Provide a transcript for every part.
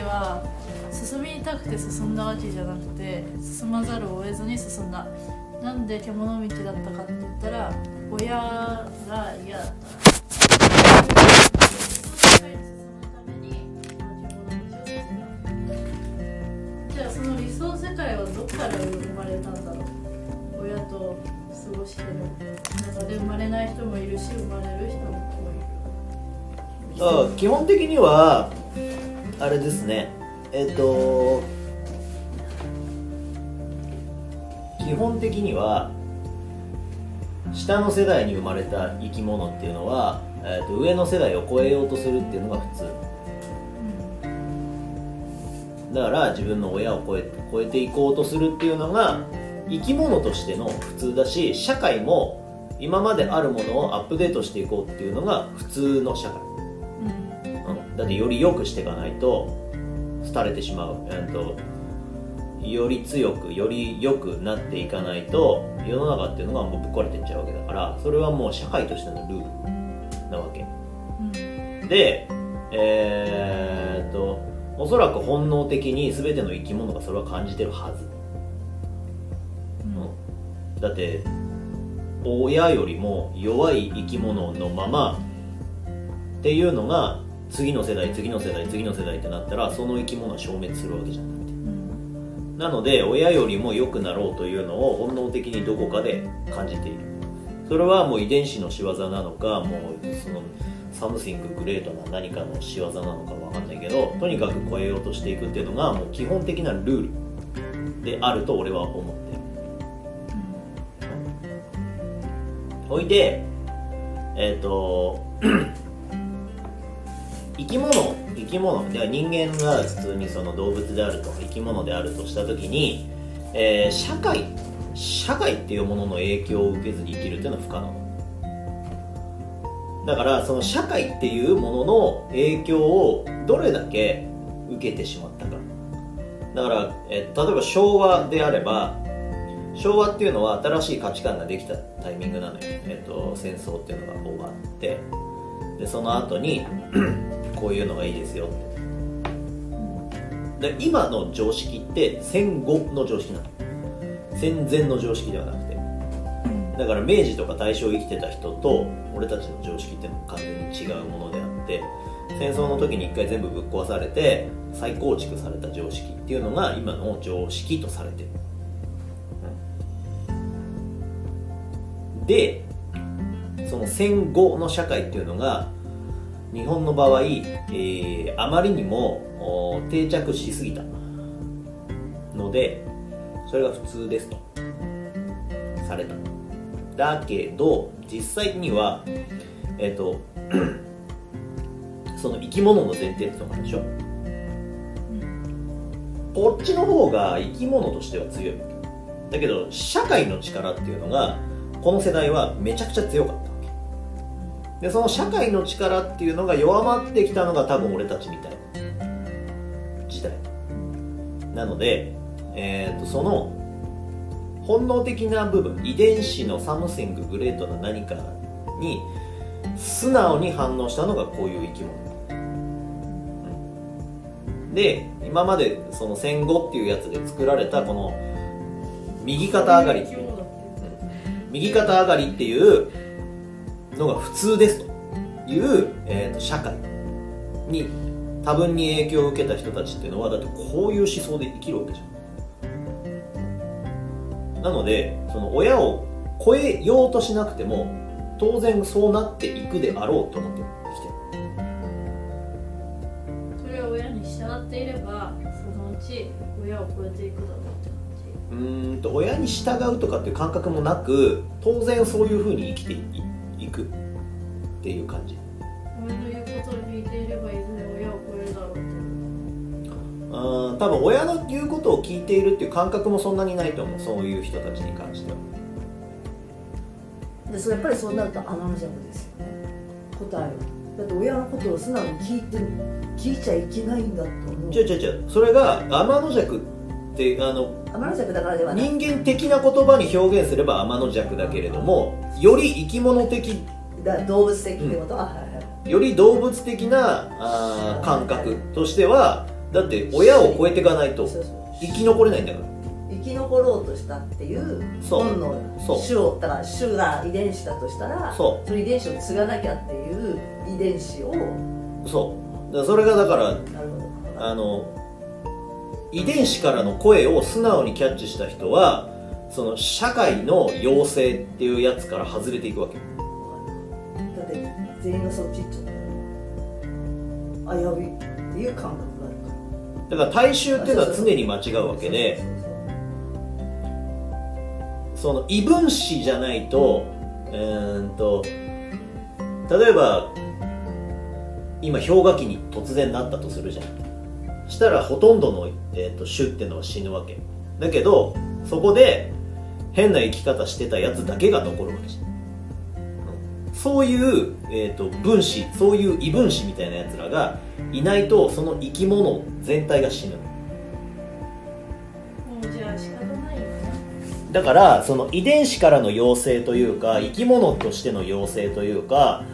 は進みたくて進んだわけじゃなくて進まざるを得ずに進んだ。なんで獣道だったかって言ったら親が嫌だ。ったじゃあその理想世界はどっから生まれたんだろう。親と過ごしてる。中で生まれない人もいるし生まれる人もい。るあ基本的にはあれですね。えっ、と基本的には下の世代に生まれた生き物っていうのは、えー、と上の世代を超えようとするっていうのが普通。だから自分の親を超え超えていこうとするっていうのが生き物としての普通だし社会も今まであるものをアップデートしていこうっていうのが普通の社会。だってより良くしていかないと廃れてしまう、えー、とより強くより良くなっていかないと世の中っていうのがもうぶっ壊れていっちゃうわけだからそれはもう社会としてのルールなわけ。うん。でえー、っとおそらく本能的に全ての生き物がそれは感じてるはず、うん。だって親よりも弱い生き物のままっていうのが次の世代次の世代次の世代ってなったらその生き物は消滅するわけじゃなくてうんなので親よりも良くなろうというのを本能的にどこかで感じている。それはもう遺伝子の仕業なのかもうその something great な何かの仕業なのかわかんないけどとにかく超えようとしていくっていうのがもう基本的なルールであると俺は思ってる。おいてえっ、と生き物生き物では人間が普通にその動物であるとか生き物であるとした時に、えー社会社会っていうものの影響を受けずに生きるっていうのは不可能。だからその社会っていうものの影響をどれだけ受けてしまったか。だから、えー例えば昭和であれば昭和っていうのは新しい価値観ができたタイミングなのよ、えっと戦争っていうのが終わってでその後にこういうのがいいですよ。ってで今の常識って戦後の常識なの。戦前の常識ではなくて。だから明治とか大正生きてた人と俺たちの常識っての完全に違うものであって戦争の時に一回全部ぶっ壊されて再構築された常識っていうのが今の常識とされてる。でその戦後の社会っていうのが日本の場合、えーあまりにもお定着しすぎたのでそれが普通ですと。された。だけど実際にはえっ、と その生き物の前提ってのがあるでしょ。こっちの方が生き物としては強い。だけど社会の力っていうのがこの世代はめちゃくちゃ強かった。でその社会の力っていうのが弱まってきたのが多分俺たちみたいな時代。なので、えー、とその本能的な部分遺伝子の something great な何かに素直に反応したのがこういう生き物。で今までその戦後っていうやつで作られたこの右肩上がりっていう。右肩上がりっていうのが普通ですという、えーと社会に多分に影響を受けた人たちっていうのはだってこういう思想で生きるわけじゃん。なのでその親を超えようとしなくても当然そうなっていくであろうと思って生きてる。それは親に従っていればそのうち親を超えていくだろうって感うーんと親に従うとかっていう感覚もなく当然そういうふうに生きていいくっていう感じ。の言うことを聞いていればいずれ親を超えるだろうってうーん多分親の言うことを聞いているっていう感覚もそんなにないと思う。そういう人たちに関しては。でそれやっぱりそうなると天の弱ですよね。答えはだって親のことを素直に聞いて聞いちゃいけないんだと思う。違う違う違う。それが天の弱ってあの天の弱だからではない。人間的な言葉に表現すれば天の弱だけれどもより生き物的だ動物的ってこと、あはいはい。より動物的なあー感覚としてはだって親を超えていかないとそうそう。生き残れないんだから。生き残ろうとしたっていうそう。本のそう。種をだから種が遺伝子だとしたらその遺伝子を継がなきゃっていう遺伝子を。そう。だからそれがだからなるほど。あの遺伝子からの声を素直にキャッチした人はその社会の要請っていうやつから外れていくわけ。だって全員がそっち行っちゃう危ういっていう感覚があるから。だから大衆っていうのは常に間違うわけでその異分子じゃないとうーんと例えば今氷河期に突然なったとするじゃんしたらほとんどの、えー、と種っていうのは死ぬわけ。だけどそこで変な生き方してたやつだけが残るわけじゃんうんそういう、えー、と分子そういう異分子みたいなやつらがいないとその生き物全体が死ぬ。だからその遺伝子からの要請というか生き物としての要請というか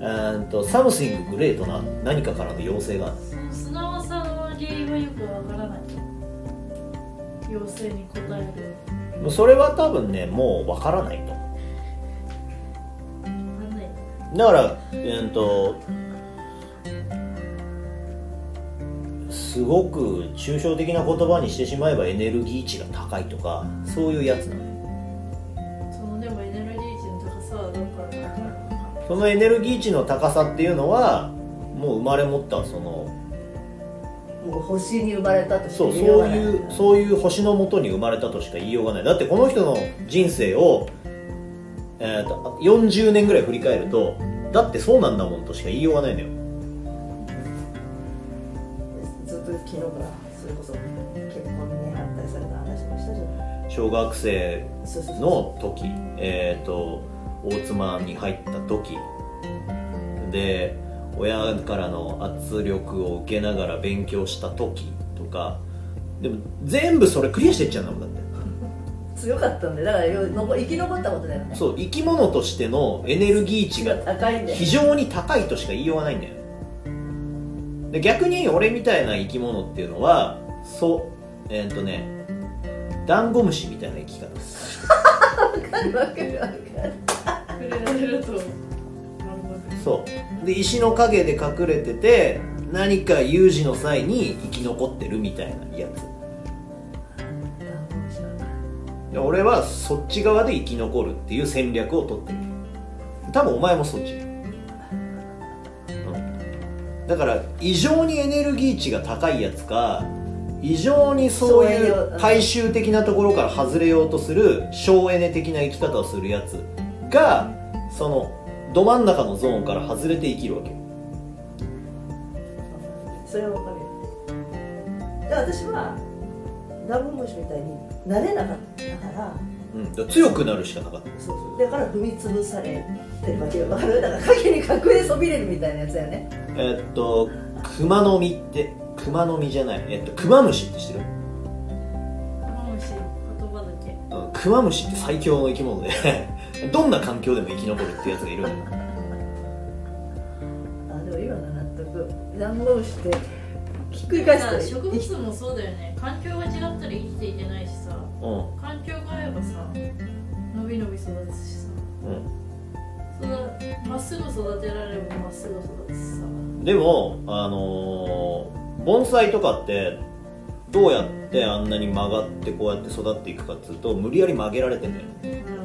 うーんと something great な何かからの要請があるその素直さの原因はよくわからない。要請に応える。もうそれは多分ねもうわからないと。わかんない。だからえーんとすごく抽象的な言葉にしてしまえばエネルギー値が高いとかそういうやつなの。そのでもエネルギー値の高さはどっからそのエネルギー値の高さっていうのはもう生まれ持ったその星に生まれたとしそうそういうそういう星のもとに生まれたとしか言いようがない。だってこの人の人生を、えー、と40年ぐらい振り返るとだってそうなんだもんとしか言いようがないのよ。ずっと昨日からそれこそ結婚に反対された話もしたじゃない。小学生の時えっ、と大妻に入った時。で親からの圧力を受けながら勉強した時とかでも全部それクリアしていっちゃうんだもんだって。強かったんでだから生き残ったことだよね。そう生き物としてのエネルギー値が高いんだよ非常に高いとしか言いようがないんだよ。で逆に俺みたいな生き物っていうのはそうえーっ、とねダンゴムシみたいな生き方です わかるわかるわかる。触れられるとそう。で石の陰で隠れてて何か有事の際に生き残ってるみたいなやつ。で俺はそっち側で生き残るっていう戦略を取ってる。多分お前もそっち、うん、だから異常にエネルギー値が高いやつか異常にそういう大衆的なところから外れようとする省エネ的な生き方をするやつがそのど真ん中のゾーンから外れて生きるわけ。それはわかるよ。で私はダブルムシみたいになれなかったからうん、だから強くなるしかなかった。そうそう。だから踏み潰されてるわけよ。わかるだから影に隠れそびれるみたいなやつだよね。えーっと熊の実って熊の実じゃない。えっとクマムシって知ってる、ど玉虫言葉だけ。うん、クマムシって最強の生き物でどんな環境でも生き残るってやつがいるんだよあでも今の納得。ダンゴムシってひっくり返すとさ植物もそうだよね。環境が違ったら生きていけないしさ。う環境が合えばさ伸び伸び育つしさ。ん、うん。そのまっすぐ育てられればまっすぐ育つしさ。でもあのー盆栽とかってどうやってあんなに曲がってこうやって育っていくかっつうと無理やり曲げられてんだよ。ねうん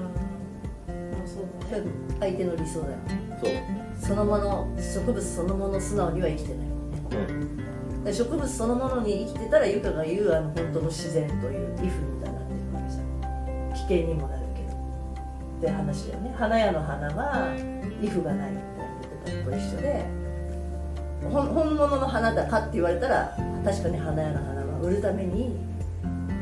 相手の理想だよ。そう。そのもの植物そのもの素直には生きてない。うん。植物そのものに生きてたらゆかが言うあの本当の自然というイフみたいになってるわけじゃん危険にもなるけど。って話だよね。花屋の花はイフがないみたいな言ってたのと一緒で。本本物の花だかって言われたら確かに花屋の花は売るために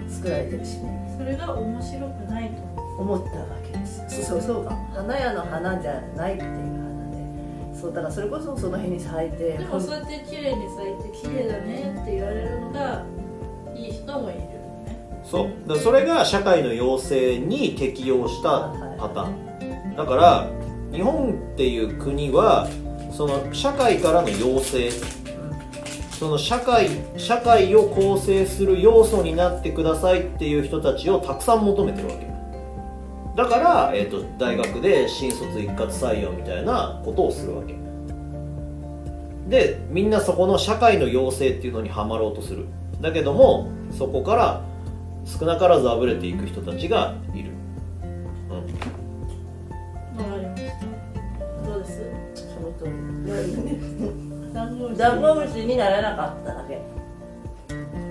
作られてるしね。それが面白くないと思思ったわけ。ですよそう。そうそうか。も花屋の花じゃないっていう花で。そうだからそれこそその辺に咲いてうでもそうやって綺麗に咲いて綺麗だねって言われるのがいい人もいるよね。そう。だからそれが社会の要請に適用したパターン。だから日本っていう国はその社会からの要請。その社会社会を構成する要素になってくださいっていう人たちをたくさん求めてるわけだから、えー、と大学で新卒一括採用みたいなことをするわけ。でみんなそこの社会の要請っていうのにはまろうとする。だけどもそこから少なからずあぶれていく人たちがいる、うん、わかりました。どうです？その通り。ダンゴムシ。ダンゴムシにならなかっただけ。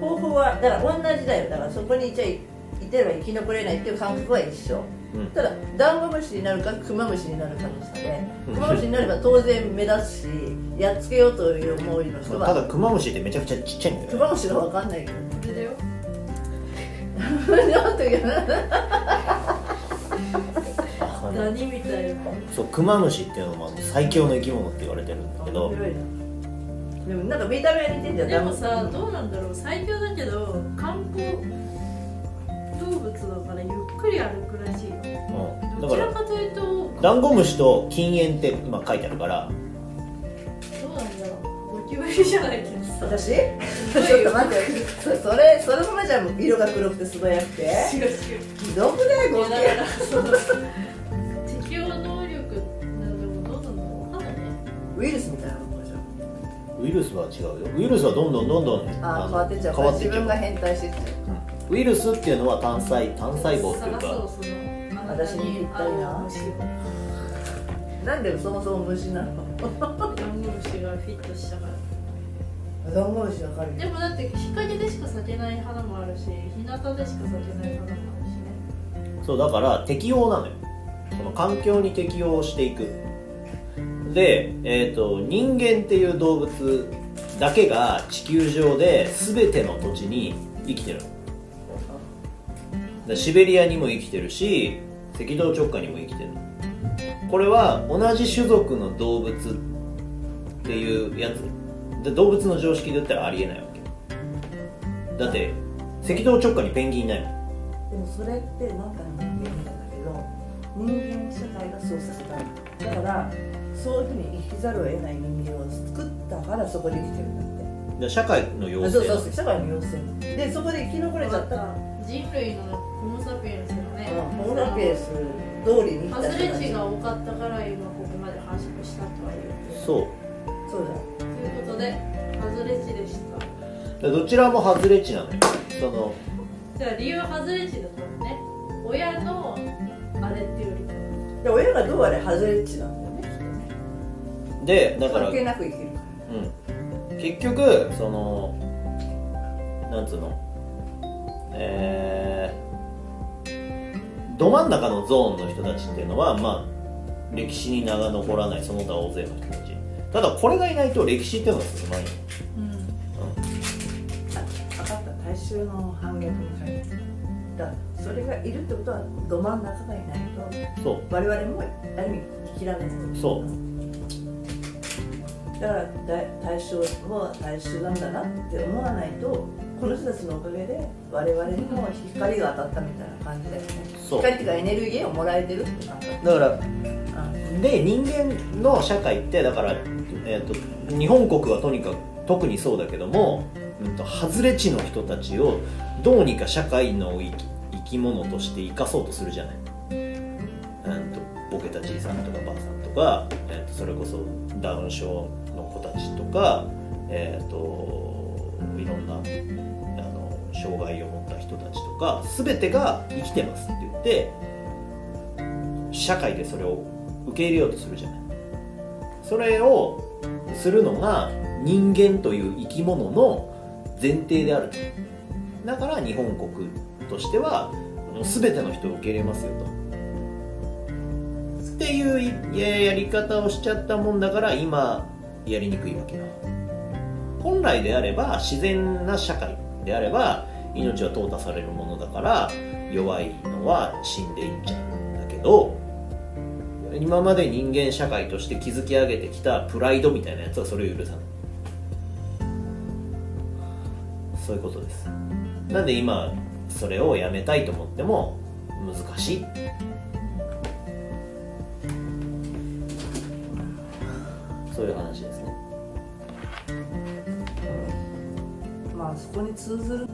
方法はだから同じだよ。だからそこにいちゃいいてれば生き残れないっていう感覚は一緒うん。ただダンゴムシになるかクマムシになるかの差でうんクマムシになれば当然目立つしやっつけようという思いの人ただはクマムシってめちゃくちゃちっちゃいんだよね。クマムシが分かんないけどこれだよ。何みたいなそうクマムシっていうのも最強の生き物って言われてるんだけど。でもなんか見た目は似てんじゃんでもさどうなんだろう。最強だけど観光動物だからゆっくり歩くらしいようん、だからどちらかというとダンゴムシと禁煙って今書いてあるから。どうなんだろう。ゴキブリじゃないけどさ。私？ちょっと待って。そそれそのままじゃん色が黒くて素早くて。違う違う。ひどくない？ゴキいやだからその適応能力なんでもどうなんだろう。わかんないねウイルスみたいなウイルスは違うよウイルスはどんどんどんどん変わってっちゃう変わってっちゃう。自分が変態してっちゃう。うん。ウイルスっていうのは単細単細胞っていうか私にぴったりな。なんでそもそも虫なの？ダンゴムシがフィットしたからダンゴムシわかるよ。でもだって日陰でしか咲けない花もあるし日向でしか咲けない花もあるしね。そうだから適応なのよ。その環境に適応していく。で、えー、と人間っていう動物だけが地球上で全ての土地に生きてるシベリアにも生きてるし赤道直下にも生きてる。のこれは同じ種族の動物っていうやつ。で動物の常識で言ったらありえないわけ。だって赤道直下にペンギンいない。もんでもそれってなんか人間なんだけど人間社会がそうさせたい。だからそういうふうに生きざるを得ない人間を作ったからそこで生きてるんだって。で社会の要あ請そうそうそう社会の要請でそこで生き残れちゃったら。人類のホモ・サピエンスがねホモ・サピエンス通りに生きハた人たちズレ値が多かったから今ここまで繁殖したとは言うそう。そうだ。ということでハズレ値でしたでどちらも外れ値なのよ。そのじゃあ理由はハズレ値だったのね。親のあれっていうよりかで親がどうあれ外れ値なんだよねきっとね。でだから、関係なく生きるかうん、結局そのなんつうの？えー、ど真ん中のゾーンの人たちっていうのはまあ歴史に名が残らないその他大勢の人たち。ただこれがいないと歴史っていうのが進まない、うん。らあ分かった。大衆の反逆の会。だそれがいるってことはど真ん中がいないとそう。我々もある意味生きられないそう。だから大大衆も大衆なんだなって思わないとこの人たちのおかげで我々にも光が当たったみたいな感じだよね。そう。光っていうかエネルギーをもらえてるって感覚だからうんで人間の社会ってだから、えー、と日本国はとにかく特にそうだけども、うん、と外れ値の人たちをどうにか社会の生き生き物として生かそうとするじゃない、うん、とボケたじいさんとかばあさんとか、えー、とそれこそダウン症の子たちとか、えー、といろんなあの障害を持った人たちとか全てが生きてますって言って社会でそれを受け入れようとするじゃない。それをするのが人間という生き物の前提であると。だから日本国としてはもう全ての人を受け入れますよと。っていうややり方をしちゃったもんだから今やりにくいわけよ。本来であれば自然な社会であれば命は淘汰されるものだから弱いのは死んでいっちゃうんだけど今まで人間社会として築き上げてきたプライドみたいなやつはそれを許さない。そういうことです。なんで今それをやめたいと思っても難しい。そういう話です。Bonitsuzu.